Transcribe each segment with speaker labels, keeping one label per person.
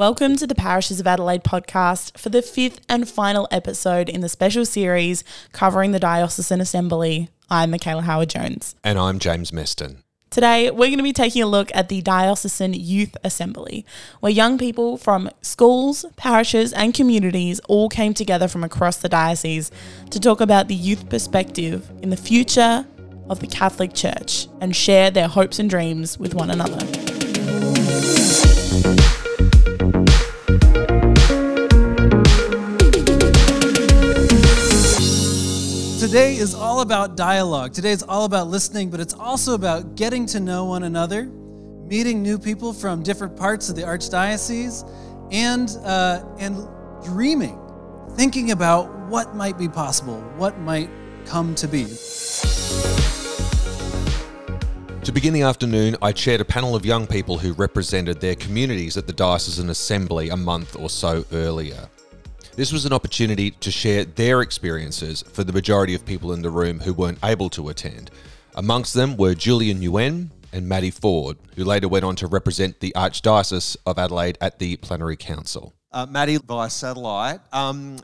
Speaker 1: Welcome to the Parishes of Adelaide podcast for the fifth and final episode in the special series covering the Diocesan Assembly. I'm Michaela Howard Jones.
Speaker 2: And I'm James Meston.
Speaker 1: Today, we're going to be taking a look at the Diocesan Youth Assembly, where young people from schools, parishes, and communities all came together from across the diocese to talk about the youth perspective in the future of the Catholic Church and share their hopes and dreams with one another.
Speaker 3: Today is all about dialogue. Today is all about listening, but it's also about getting to know one another, meeting new people from different parts of the archdiocese, and uh, and dreaming, thinking about what might be possible, what might come to be.
Speaker 2: To begin the afternoon, I chaired a panel of young people who represented their communities at the Diocesan Assembly a month or so earlier. This was an opportunity to share their experiences for the majority of people in the room who weren't able to attend. Amongst them were Julian Nguyen and Maddie Ford, who later went on to represent the Archdiocese of Adelaide at the Plenary Council.
Speaker 4: Uh, Maddie via satellite. Um,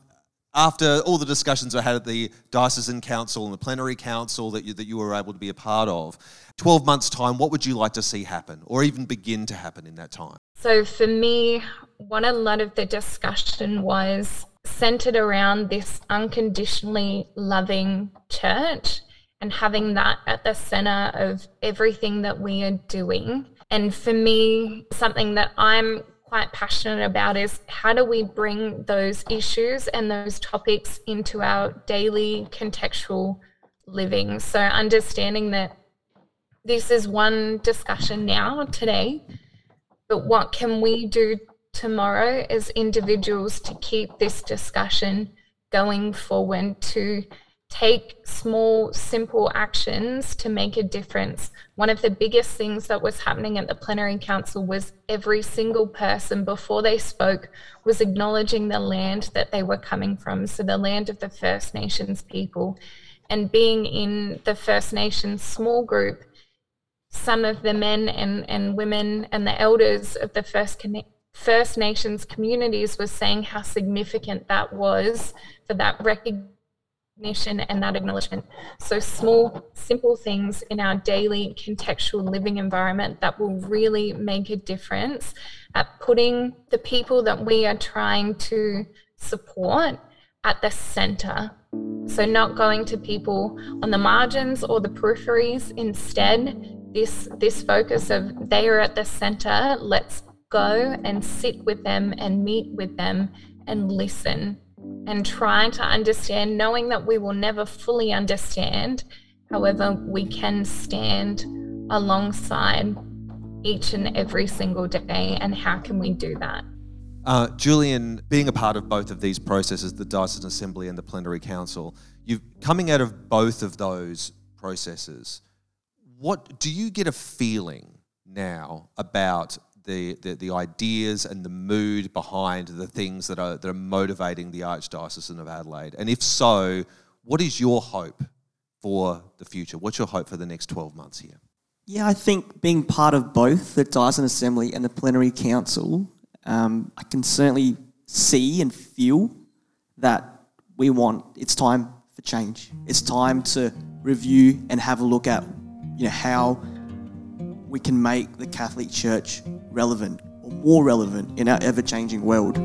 Speaker 4: after all the discussions I had at the Diocesan Council and the Plenary Council that you, that you were able to be a part of, 12 months' time, what would you like to see happen or even begin to happen in that time?
Speaker 5: So for me, what a lot of the discussion was centered around this unconditionally loving church and having that at the center of everything that we are doing. And for me, something that I'm quite passionate about is how do we bring those issues and those topics into our daily contextual living? So, understanding that this is one discussion now, today, but what can we do tomorrow as individuals to keep this discussion going forward, to take small, simple actions to make a difference. One of the biggest things that was happening at the plenary council was every single person before they spoke was acknowledging the land that they were coming from, so the land of the First Nations people. And being in the First Nations small group, some of the men and, and women and the elders of the First, First Nations communities were saying how significant that was for that recognition and that acknowledgement. So, small, simple things in our daily contextual living environment that will really make a difference at putting the people that we are trying to support at the center. So, not going to people on the margins or the peripheries, instead, this this focus of they are at the center let's go and sit with them and meet with them and listen and try to understand knowing that we will never fully understand. However we can stand alongside each and every single day and how can we do that?
Speaker 4: Uh, Julian, being a part of both of these processes, the Diocesan Assembly and the Plenary Council, you coming out of both of those processes, what do you get a feeling now about the, the, the, ideas and the mood behind the things that are, that are motivating the Archdiocesan of Adelaide? And if so, what is your hope for the future? What's your hope for the next 12 months here?
Speaker 6: Yeah, I think being part of both the Diocesan Assembly and the Plenary Council, um, I can certainly see and feel that we want, it's time for change. It's time to review and have a look at you know, how we can make the Catholic Church relevant or more relevant in our ever changing world.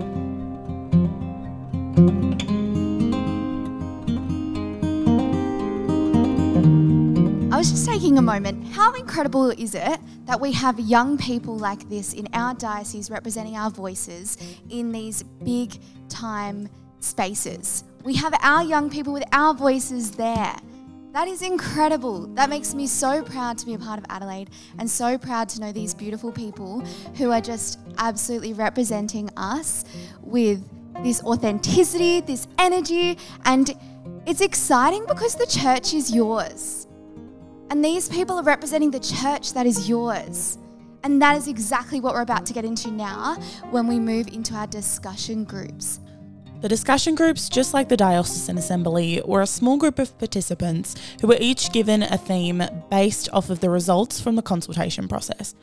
Speaker 7: I was just taking a moment. How incredible is it that we have young people like this in our diocese representing our voices in these big time spaces? We have our young people with our voices there. That is incredible. That makes me so proud to be a part of Adelaide and so proud to know these beautiful people who are just absolutely representing us with this authenticity, this energy, and it's exciting because the church is yours. And these people are representing the church that is yours. And that is exactly what we're about to get into now when we move into our discussion groups.
Speaker 1: The discussion groups, just like the Diocesan Assembly, were a small group of participants who were each given a theme based off of the results from the consultation process.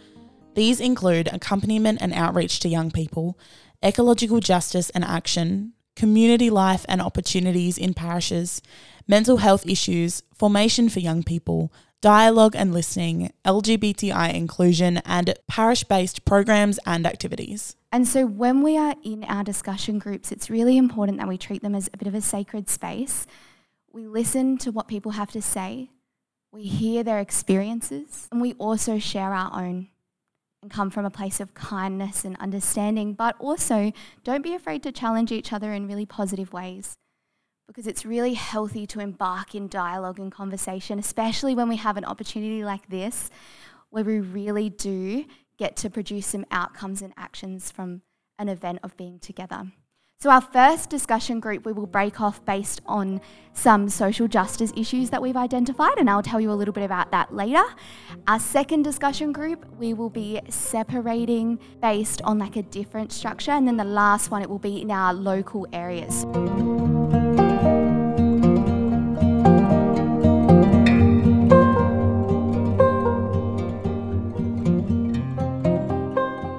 Speaker 1: These include accompaniment and outreach to young people, ecological justice and action, community life and opportunities in parishes, mental health issues, formation for young people, dialogue and listening, LGBTI inclusion, and parish based programs and activities.
Speaker 7: And so when we are in our discussion groups, it's really important that we treat them as a bit of a sacred space. We listen to what people have to say, we hear their experiences, and we also share our own and come from a place of kindness and understanding, but also don't be afraid to challenge each other in really positive ways because it's really healthy to embark in dialogue and conversation, especially when we have an opportunity like this where we really do get to produce some outcomes and actions from an event of being together. So, our first discussion group, we will break off based on some social justice issues that we've identified, and I'll tell you a little bit about that later. Our second discussion group, we will be separating based on like a different structure, and then the last one, it will be in our local areas.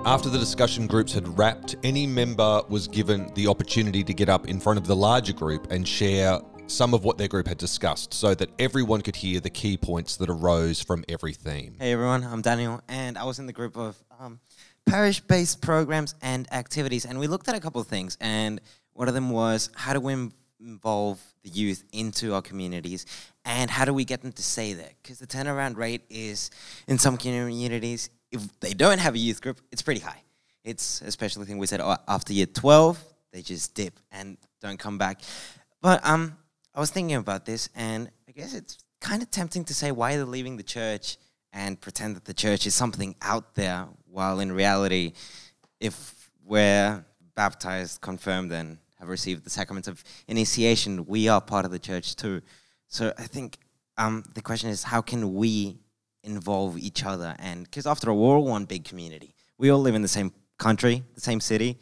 Speaker 2: After the discussion groups had wrapped, any member was given the opportunity to get up in front of the larger group and share some of what their group had discussed so that everyone could hear the key points that arose from every theme.
Speaker 8: Hey everyone, I'm Daniel, and I was in the group of um, parish based programs and activities, and we looked at a couple of things. And one of them was how do we involve the youth into our communities, and how do we get them to stay there? Because the turnaround rate is in some communities, if they don't have a youth group, it's pretty high. It's especially thing we said oh, after year 12, they just dip and don't come back. But um, I was thinking about this, and I guess it's kind of tempting to say why they're leaving the church and pretend that the church is something out there, while in reality, if we're baptized, confirmed, and have received the sacrament of initiation, we are part of the church too. So I think um, the question is, how can we involve each other? And because after all, we're all one big community. We all live in the same country, the same city.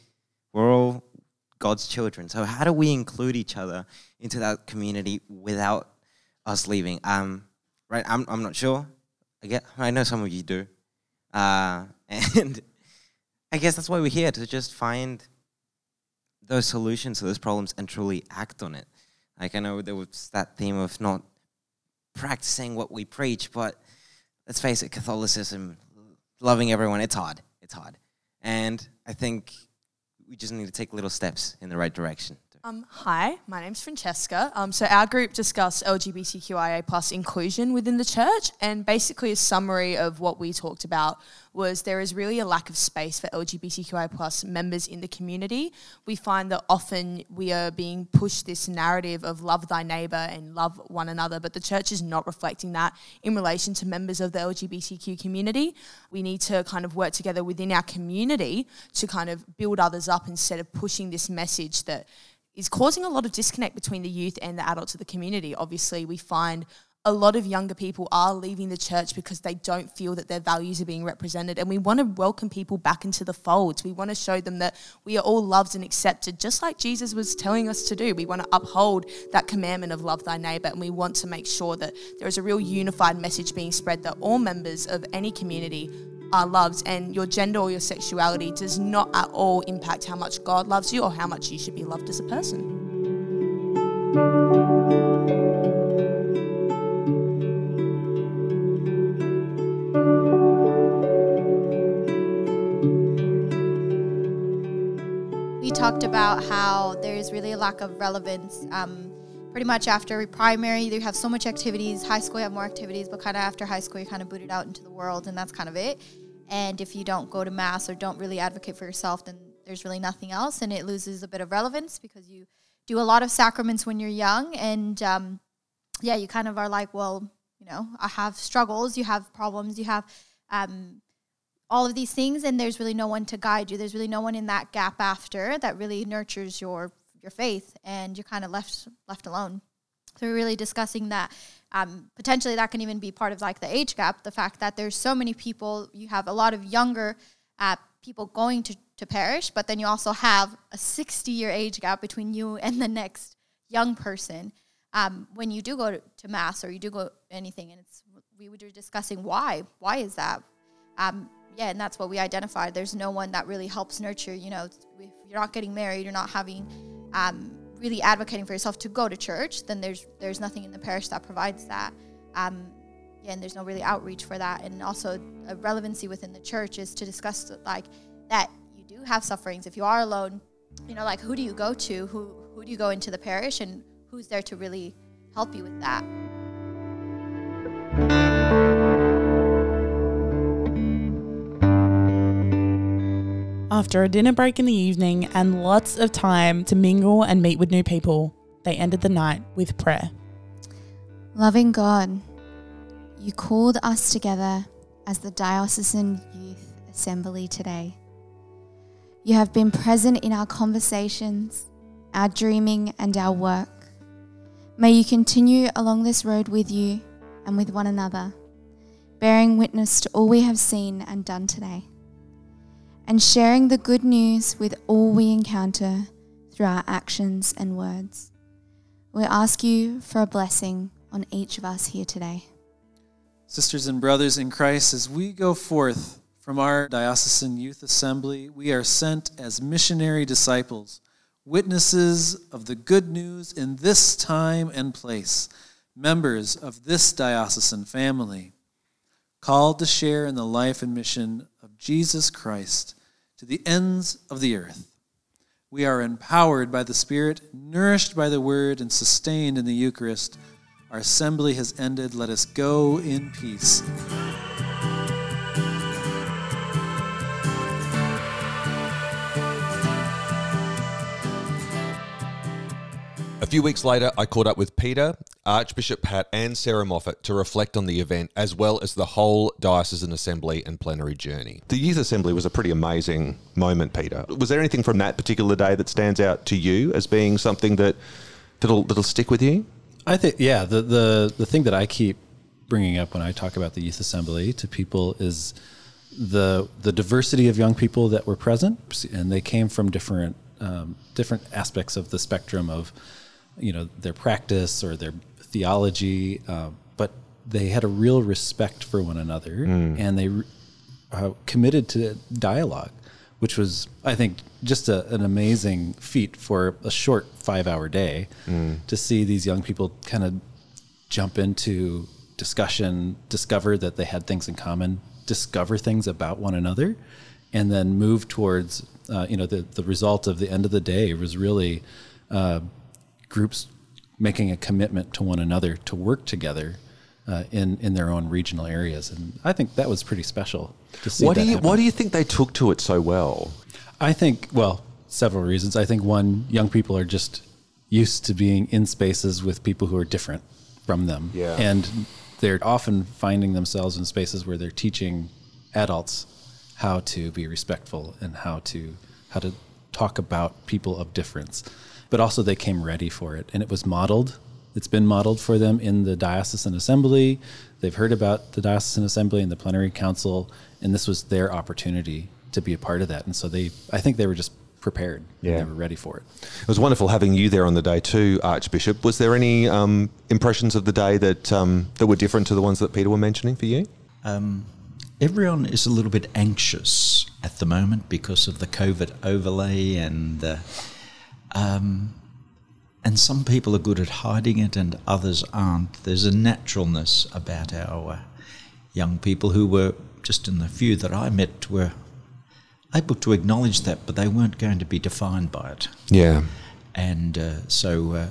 Speaker 8: We're all God's children. So how do we include each other into that community without us leaving? Um, right? I'm I'm not sure. I get. I know some of you do, uh, and I guess that's why we're here to just find those solutions to those problems and truly act on it. Like I know there was that theme of not practicing what we preach, but let's face it, Catholicism, loving everyone, it's hard. It's hard, and I think we just need to take little steps in the right direction.
Speaker 9: Um, hi, my name's Francesca. Um, so our group discussed LGBTQIA plus inclusion within the church, and basically a summary of what we talked about was there is really a lack of space for LGBTQI plus members in the community. We find that often we are being pushed this narrative of love thy neighbor and love one another, but the church is not reflecting that in relation to members of the LGBTQ community. We need to kind of work together within our community to kind of build others up instead of pushing this message that is causing a lot of disconnect between the youth and the adults of the community. Obviously, we find a lot of younger people are leaving the church because they don't feel that their values are being represented. And we want to welcome people back into the folds. We want to show them that we are all loved and accepted, just like Jesus was telling us to do. We want to uphold that commandment of love thy neighbor. And we want to make sure that there is a real unified message being spread that all members of any community are loved and your gender or your sexuality does not at all impact how much God loves you or how much you should be loved as a person.
Speaker 10: we talked about how there's really a lack of relevance. Um, pretty much after primary, you have so much activities. High school, you have more activities, but kind of after high school, you're kind of booted out into the world, and that's kind of it. And if you don't go to mass or don't really advocate for yourself, then there's really nothing else, and it loses a bit of relevance because you do a lot of sacraments when you're young, and um, yeah, you kind of are like, well, you know, I have struggles, you have problems, you have um, all of these things and there's really no one to guide you there's really no one in that gap after that really nurtures your your faith and you're kind of left left alone so we're really discussing that um, potentially that can even be part of like the age gap the fact that there's so many people you have a lot of younger uh, people going to, to parish but then you also have a 60 year age gap between you and the next young person um, when you do go to, to mass or you do go anything and it's we were discussing why why is that um, yeah, and that's what we identified. There's no one that really helps nurture. You know, if you're not getting married, you're not having um, really advocating for yourself to go to church, then there's there's nothing in the parish that provides that. Um, yeah, and there's no really outreach for that. And also, a relevancy within the church is to discuss like that you do have sufferings. If you are alone, you know, like who do you go to? Who who do you go into the parish, and who's there to really help you with that?
Speaker 1: After a dinner break in the evening and lots of time to mingle and meet with new people, they ended the night with prayer.
Speaker 7: Loving God, you called us together as the Diocesan Youth Assembly today. You have been present in our conversations, our dreaming, and our work. May you continue along this road with you and with one another, bearing witness to all we have seen and done today, and sharing the good news with all we encounter through our actions and words. We ask you for a blessing on each of us here today.
Speaker 3: Sisters and brothers in Christ, as we go forth from our diocesan youth assembly, we are sent as missionary disciples, witnesses of the good news in this time and place, members of this diocesan family, called to share in the life and mission of Jesus Christ to the ends of the earth. We are empowered by the Spirit, nourished by the Word, and sustained in the Eucharist. Our assembly has ended. Let us go in peace.
Speaker 2: A few weeks later, I caught up with Peter, Archbishop Pat, and Sarah Moffat to reflect on the event as well as the whole diocesan assembly and plenary journey.
Speaker 4: The youth assembly was a pretty amazing moment, Peter. Was there anything from that particular day that stands out to you as being something that that'll that'll stick with you?
Speaker 11: I think yeah, the the the thing that I keep bringing up when I talk about the youth assembly to people is the the diversity of young people that were present, and they came from different um, different aspects of the spectrum of you know their practice or their theology, uh, but they had a real respect for one another, and they uh, committed to dialogue, which was I think just a, an amazing feat for a short five hour day to see these young people kind of jump into discussion, discover that they had things in common, discover things about one another, and then move towards, uh, you know, the, the result of the end of the day was really uh, groups making a commitment to one another to work together uh, in, in their own regional areas. And I think that was pretty special to see
Speaker 4: What
Speaker 11: that
Speaker 4: do you
Speaker 11: happen.
Speaker 4: why do you think they took to it so well?
Speaker 11: I think, well, several reasons. I think one, young people are just used to being in spaces with people who are different from them.
Speaker 4: Yeah.
Speaker 11: And they're often finding themselves in spaces where they're teaching adults how to be respectful and how to how to talk about people of difference. But also they came ready for it and it was modeled. It's been modeled for them in the diocesan assembly. They've heard about the diocesan assembly and the plenary council and this was their opportunity to be a part of that. And so they I think they were just prepared. and
Speaker 4: Yeah.
Speaker 11: They were ready for it.
Speaker 4: It was wonderful having you there on the day too, Archbishop. Was there any um, impressions of the day that um, that were different to the ones that Peter were mentioning for you?
Speaker 12: Um, everyone is a little bit anxious at the moment because of the COVID overlay, and uh, um, and some people are good at hiding it, and others aren't. There's a naturalness about our young people who were just in the few that I met were able to acknowledge that, but they weren't going to be defined by it.
Speaker 4: Yeah.
Speaker 12: And uh, so uh,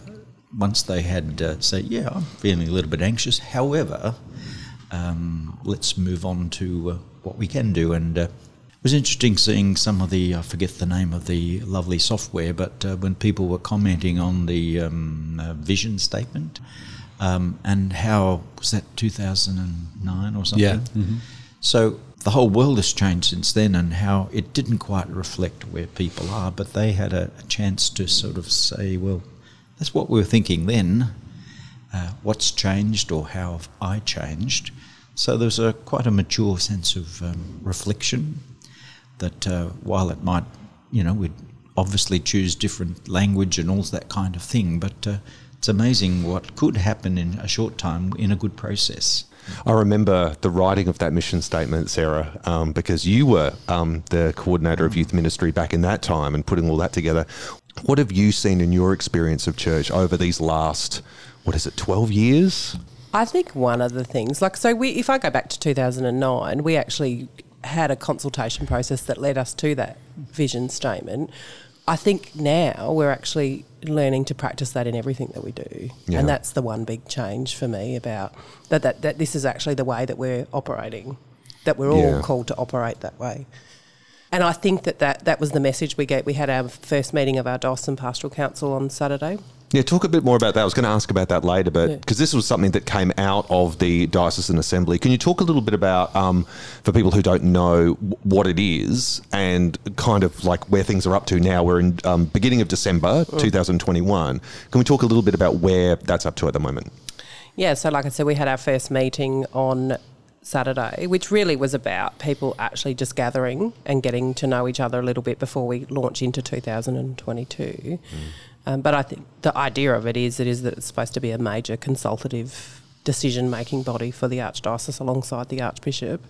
Speaker 12: once they had uh, say, yeah, I'm feeling a little bit anxious. However, um, let's move on to uh, what we can do. And uh, was interesting seeing some of the I forget the name of the lovely software, but uh, when people were commenting on the um, uh, vision statement. Um, and how was that 2009 or something?
Speaker 11: Yeah. Mhm.
Speaker 12: So the whole world has changed since then, and how it didn't quite reflect where people are, but they had a, a chance to sort of say, well, that's what we were thinking then. Uh, what's changed, or how have I changed? So there's a quite a mature sense of um, reflection. That uh, while it might, you know, we'd obviously choose different language and all that kind of thing, but uh, it's amazing what could happen in a short time in a good process.
Speaker 2: I remember the writing of that mission statement, Sarah, um, because you were um, the coordinator of youth ministry back in that time and putting all that together. What have you seen in your experience of church over these last, what is it, 12 years?
Speaker 13: I think one of the things, like, so we, if I go back to 2009, we actually had a consultation process that led us to that vision statement. I think now we're actually learning to practice that in everything that we do,
Speaker 2: Yeah.
Speaker 13: and that's the one big change for me about that, that. That this is actually the way that we're operating, that we're all
Speaker 2: Yeah.
Speaker 13: called to operate that way. And I think that, that that was the message we get. We had our first meeting of our Diocesan Pastoral Council on Saturday.
Speaker 2: Yeah, talk a bit more about that. I was going to ask about that later, but
Speaker 13: Yeah.
Speaker 2: because this was something that came out of the diocesan assembly, can you talk a little bit about, um, for people who don't know what it is and kind of like where things are up to now? We're in um, beginning of December 2021. Can we talk a little bit about where that's up to at the moment?
Speaker 13: Yeah, so like I said, we had our first meeting on Saturday, which really was about people actually just gathering and getting to know each other a little bit before we launch into 2022. Um, but I think the idea of it is it is that it's supposed to be a major consultative decision making body for the archdiocese alongside the archbishop.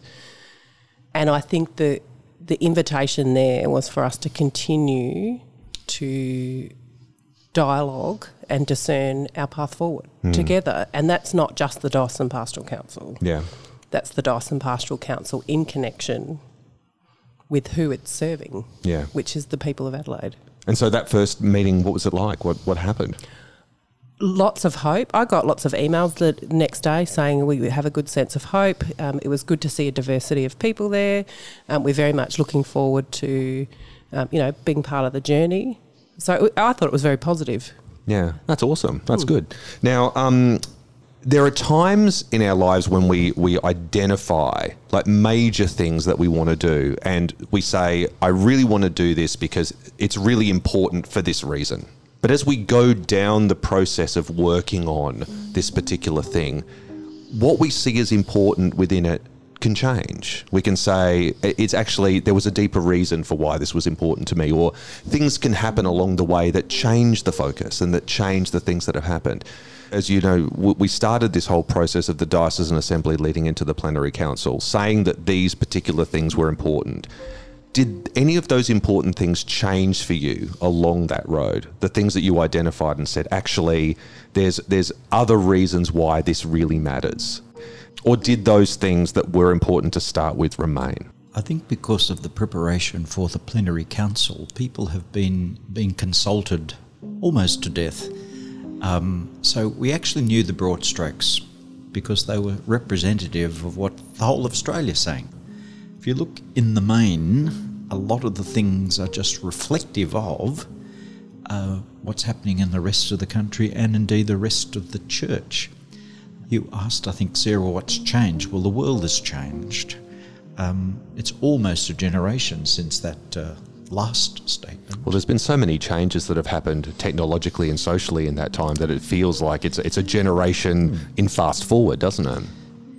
Speaker 13: And I think the the invitation there was for us to continue to dialogue and discern our path forward
Speaker 2: Mm.
Speaker 13: together. And that's not just the Diocesan Pastoral Council.
Speaker 2: Yeah.
Speaker 13: That's the Diocesan Pastoral Council in connection with who it's serving,
Speaker 2: Yeah.
Speaker 13: which is the people of Adelaide.
Speaker 2: And so that first meeting, what was it like? What what happened?
Speaker 13: Lots of hope. I got lots of emails the next day saying we have a good sense of hope. Um, it was good to see a diversity of people there. Um, we're very much looking forward to, um, you know, being part of the journey. So I thought it was very positive.
Speaker 2: Yeah, that's awesome. That's
Speaker 13: Hmm.
Speaker 2: good. Now, um, there are times in our lives when we we identify like major things that we want to do, and we say, "I really want to do this because it's really important for this reason." But as we go down the process of working on this particular thing, what we see as important within it can change. We can say it's actually there was a deeper reason for why this was important to me, or things can happen along the way that change the focus and that change the things that have happened. As you know, we started this whole process of the diocesan assembly leading into the plenary council, saying that these particular things were important. Did any of those important things change for you along that road? The things that you identified and said, actually, there's there's other reasons why this really matters, or did those things that were important to start with remain?
Speaker 12: I think because of the preparation for the plenary council, people have been being consulted almost to death. Um, so we actually knew the broad strokes because they were representative of what the whole of Australia is saying. If you look in the main, a lot of the things are just reflective of uh, what's happening in the rest of the country and indeed the rest of the church. You asked, I think, Sarah, what's changed? Well, the world has changed. Um, it's almost a generation since that uh, last statement.
Speaker 2: Well, there's been so many changes that have happened technologically and socially in that time that it feels like it's it's a generation in fast forward, doesn't it?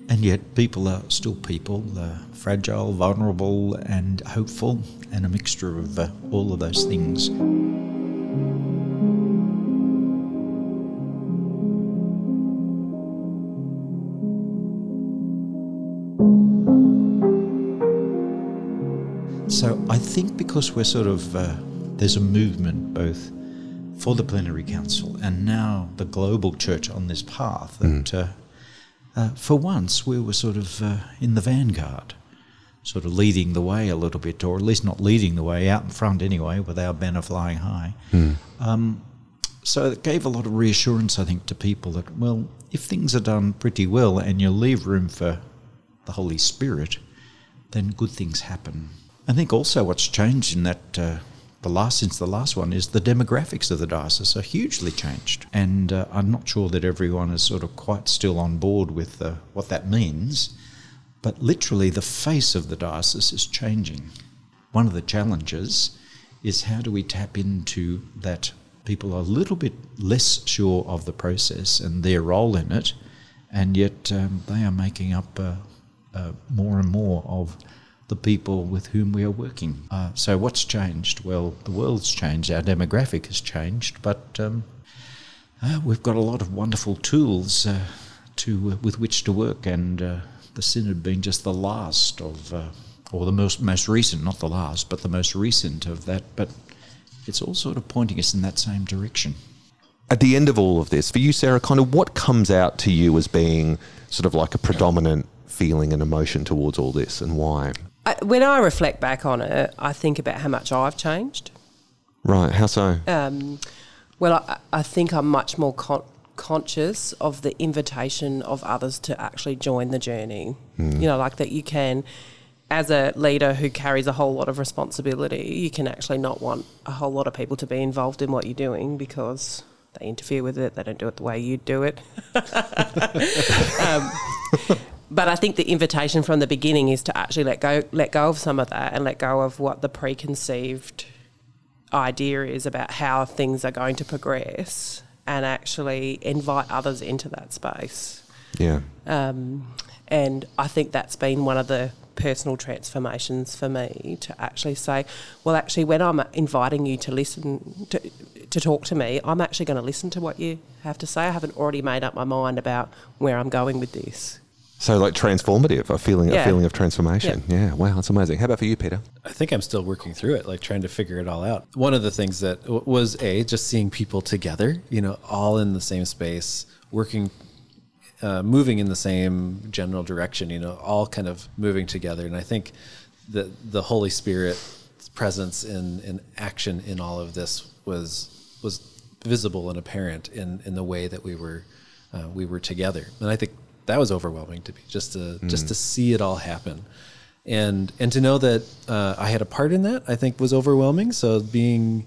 Speaker 12: And yet, people are still people, uh, fragile, vulnerable, and hopeful, and a mixture of uh, all of those things. So I think because we're sort of uh, there's a movement both for the plenary council and now the global church on this path that uh, uh, for once we were sort of uh, in the vanguard, sort of leading the way a little bit, or at least not leading the way out in front anyway, with our banner flying high. Um, so it gave a lot of reassurance, I think, to people that, well, if things are done pretty well and you leave room for the Holy Spirit, then good things happen. I think also what's changed in that uh, the last since the last one is the demographics of the diocese are hugely changed, and uh, I'm not sure that everyone is sort of quite still on board with uh, what that means. But literally, the face of the diocese is changing. One of the challenges is how do we tap into that people are a little bit less sure of the process and their role in it, and yet um, they are making up uh, uh, more and more of the people with whom we are working. Uh, so, what's changed? Well, the world's changed, our demographic has changed, but um, Uh, we've got a lot of wonderful tools uh, to uh, with which to work, and uh, the synod being just the last of, uh, or the most most recent, not the last, but the most recent of that. But it's all sort of pointing us in that same direction.
Speaker 2: At the end of all of this, for you, Sarah, kind of what comes out to you as being sort of like a predominant feeling and emotion towards all this, and why?
Speaker 13: I, when I reflect back on it, I think about how much I've changed.
Speaker 2: Right? How so?
Speaker 13: Um, well, I, I think I'm much more con- conscious of the invitation of others to actually join the journey.
Speaker 2: Mm.
Speaker 13: You know, like that you can, as a leader who carries a whole lot of responsibility, you can actually not want a whole lot of people to be involved in what you're doing because they interfere with it, they don't do it the way you do it. um, but I think the invitation from the beginning is to actually let go, let go of some of that, and let go of what the preconceived idea is about how things are going to progress, and actually invite others into that space.
Speaker 2: Yeah.
Speaker 13: Um, and I think that's been one of the personal transformations for me to actually say, well, actually, when I'm inviting you to listen to, to talk to me, I'm actually going to listen to what you have to say. I haven't already made up my mind about where I'm going with this.
Speaker 2: So like transformative, a feeling, a feeling of transformation. Yeah. Wow, that's amazing. How about for you, Peter?
Speaker 11: I think I'm still working through it, like trying to figure it all out. One of the things that w- was a just seeing people together, you know, all in the same space, working, uh, moving in the same general direction, you know, all kind of moving together. And I think that the Holy Spirit's presence in, in action in all of this was was visible and apparent in, in the way that we were uh, we were together. And I think that was overwhelming to me just to just
Speaker 2: Mm.
Speaker 11: to see it all happen and and to know that uh, I had a part in that, I think was overwhelming. So being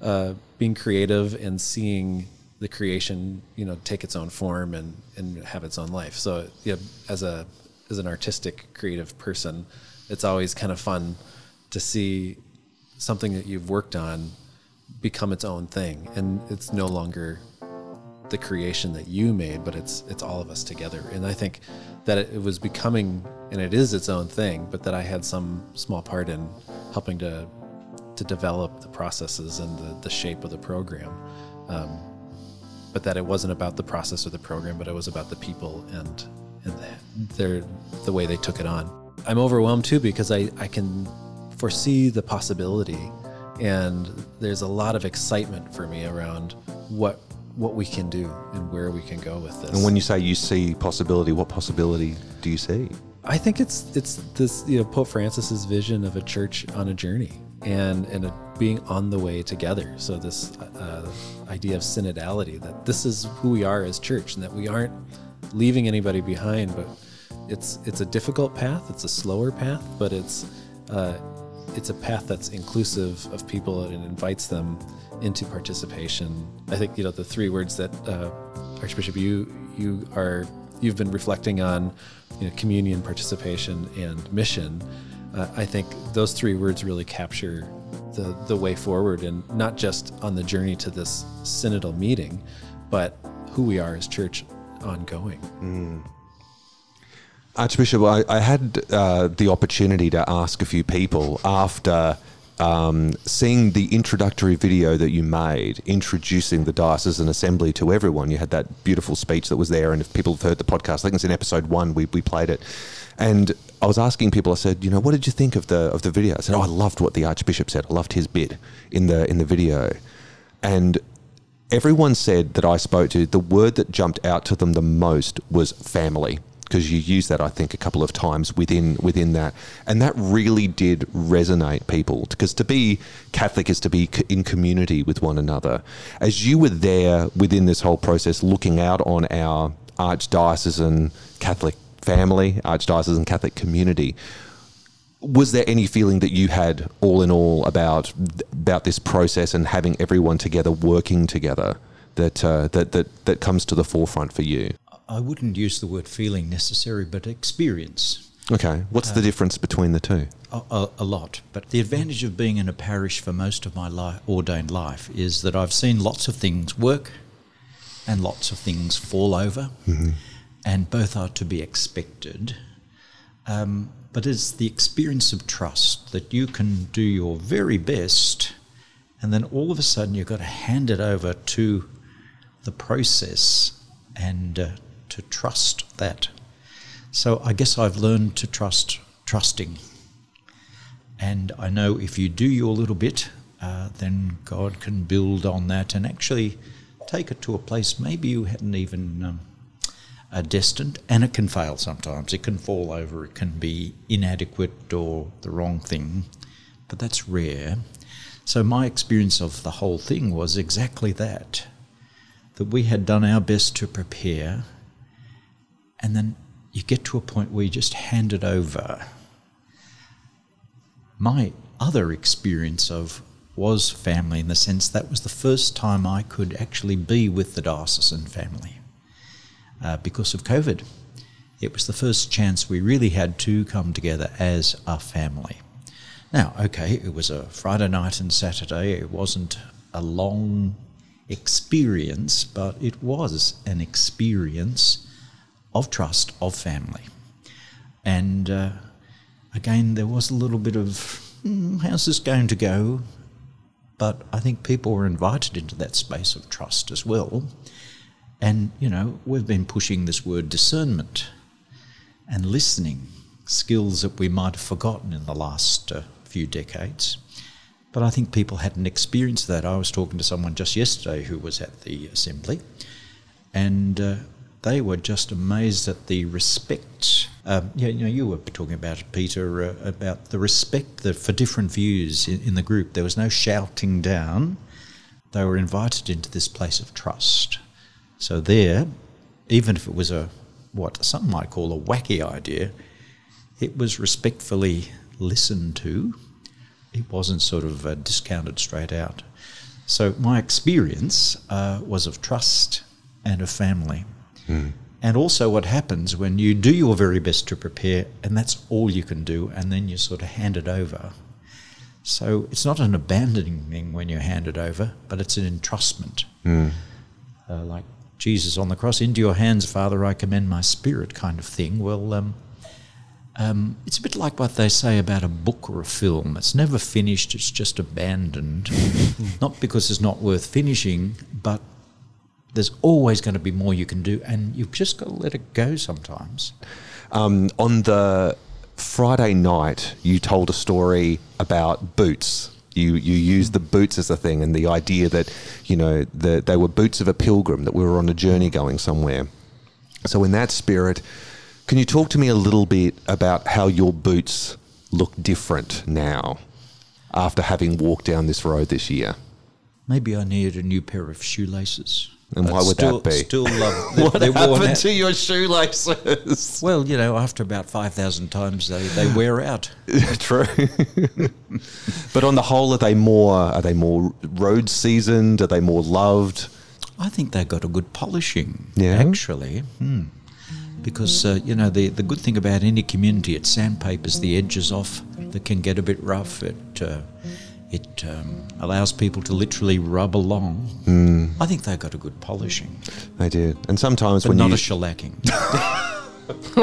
Speaker 11: uh, being creative and seeing the creation, you know, take its own form and and have its own life. So yeah, as a as an artistic, creative person, it's always kind of fun to see something that you've worked on become its own thing, and it's no longer the creation that you made, but it's it's all of us together. And I think that it, was becoming, and it is its own thing, but that I had some small part in helping to to develop the processes and the, the shape of the program. Um, but that it wasn't about the process or the program, but it was about the people and and their the way they took it on. I'm overwhelmed too because I, I can foresee the possibility and there's a lot of excitement for me around what what we can do and where we can go with this.
Speaker 2: And when you say you see possibility, what possibility do you see?
Speaker 11: I think it's it's this you know Pope Francis's vision of a church on a journey and and a, being on the way together. So this uh, idea of synodality that this is who we are as church and that we aren't leaving anybody behind, but it's it's a difficult path. It's a slower path, but it's uh, it's a path that's inclusive of people and invites them into participation. I think you know the three words that uh, Archbishop you you are you've been reflecting on you know, communion, participation, and mission. Uh, I think those three words really capture the the way forward, and not just on the journey to this synodal meeting, but who we are as church ongoing.
Speaker 2: Archbishop, I, I had uh, the opportunity to ask a few people after um, seeing the introductory video that you made introducing the diocesan assembly to everyone. You had that beautiful speech that was there, and if people have heard the podcast, I think it's in episode one we, we played it. And I was asking people, I said, you know, what did you think of the of the video? I said, oh, I loved what the Archbishop said. I loved his bit in the in the video, and everyone said that I spoke to, the word that jumped out to them the most was family. Because you used that, I think, a couple of times within within that, and that really did resonate people. Because to be Catholic is to be in community with one another. As you were there within this whole process, looking out on our archdiocesan Catholic family, archdiocesan Catholic community, was there any feeling that you had all in all about about this process and having everyone together working together that uh, that that that comes to the forefront for you
Speaker 12: I wouldn't use the word feeling necessary, but experience.
Speaker 2: okay what's the
Speaker 12: Uh,
Speaker 2: difference between the two
Speaker 12: A, a, a lot. But the advantage of being in a parish for most of my life, ordained life is that I've seen lots of things work and lots of things fall over, and both are to be expected. Um, but it's the experience of trust that you can do your very best, and then all of a sudden you've got to hand it over to the process and uh, to trust that. So I guess I've learned to trust trusting. And I know if you do your little bit, uh, then God can build on that and actually take it to a place maybe you hadn't even um, uh, destined. And it can fail sometimes. It can fall over. It can be inadequate or the wrong thing. But that's rare. So my experience of the whole thing was exactly that that we had done our best to prepare, and then you get to a point where you just hand it over. My other experience of was family in the sense that was the first time I could actually be with the diocesan family uh, because of COVID. It was the first chance we really had to come together as a family. Now, okay, it was a Friday night and Saturday. It wasn't a long experience, but it was an experience of trust, of family. And uh, again, there was a little bit of, hmm, how's this going to go? But I think people were invited into that space of trust as well. And, you know, we've been pushing this word discernment and listening, skills that we might have forgotten in the last uh, few decades. But I think people hadn't experienced that. I was talking to someone just yesterday who was at the assembly, and uh, they were just amazed at the respect. Um, yeah, you know, you were talking about Peter, uh, about the respect that for different views in, in the group. There was no shouting down. They were invited into this place of trust. So there, even if it was a what some might call a wacky idea, it was respectfully listened to it wasn't sort of uh, discounted straight out. So my experience uh, was of trust and of family. And also, what happens when you do your very best to prepare, and that's all you can do, and then you sort of hand it over. So it's not an abandoning thing when you hand it over, but it's an entrustment.
Speaker 2: Mm.
Speaker 12: Uh, like Jesus on the cross, into your hands, Father, I commend my spirit, kind of thing. Well, um, um, it's a bit like what they say about a book or a film. It's never finished, it's just abandoned. not because it's not worth finishing, but there's always going to be more you can do, and you've just got to let it go sometimes.
Speaker 2: Um, on the Friday night, you told a story about boots. You, you used the boots as a thing, and the idea that, you know, the, they were boots of a pilgrim, that we were on a journey going somewhere. So, in that spirit, can you talk to me a little bit about how your boots look different now after having walked down this road this year?
Speaker 12: Maybe I need a new pair of shoelaces.
Speaker 2: And why would
Speaker 12: still,
Speaker 2: that be?
Speaker 12: Still love.
Speaker 2: what happened to your shoelaces?
Speaker 12: Well, you know, after about 5,000 times, they, they wear out.
Speaker 2: True. but on the whole, are they more are they more road seasoned? Are they more loved?
Speaker 12: I think they got a good polishing,
Speaker 2: Yeah?
Speaker 12: actually. Hmm. Because, uh, you know, the, the good thing about any community, it sandpapers the edges off that can get a bit rough. It, uh, it um, allows people to literally rub along.
Speaker 2: Hmm.
Speaker 12: I think they got a good polishing.
Speaker 2: They did. And sometimes
Speaker 12: But
Speaker 2: when
Speaker 12: not
Speaker 2: you
Speaker 12: a shellacking.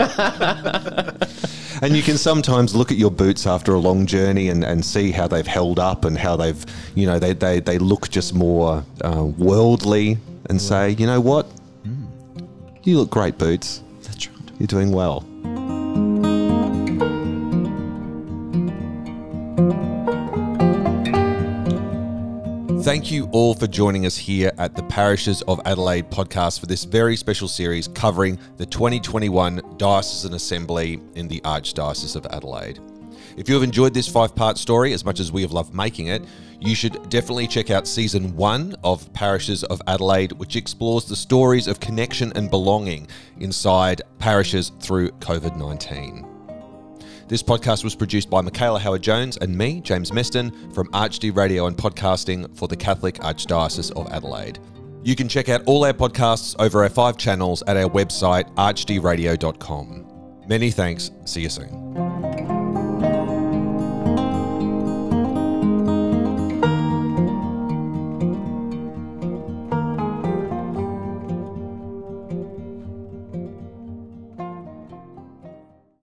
Speaker 2: and you can sometimes look at your boots after a long journey and, and see how they've held up and how they've you know they, they, they look just more uh, worldly and say you know what you look great boots
Speaker 12: that's right
Speaker 2: you're doing well Thank you all for joining us here at the Parishes of Adelaide podcast for this very special series covering the 2021 Diocesan Assembly in the Archdiocese of Adelaide. If you have enjoyed this five part story as much as we have loved making it, you should definitely check out season one of Parishes of Adelaide, which explores the stories of connection and belonging inside parishes through COVID 19. This podcast was produced by Michaela Howard Jones and me, James Meston, from ArchD Radio and Podcasting for the Catholic Archdiocese of Adelaide. You can check out all our podcasts over our five channels at our website, archdradio.com. Many thanks. See you soon.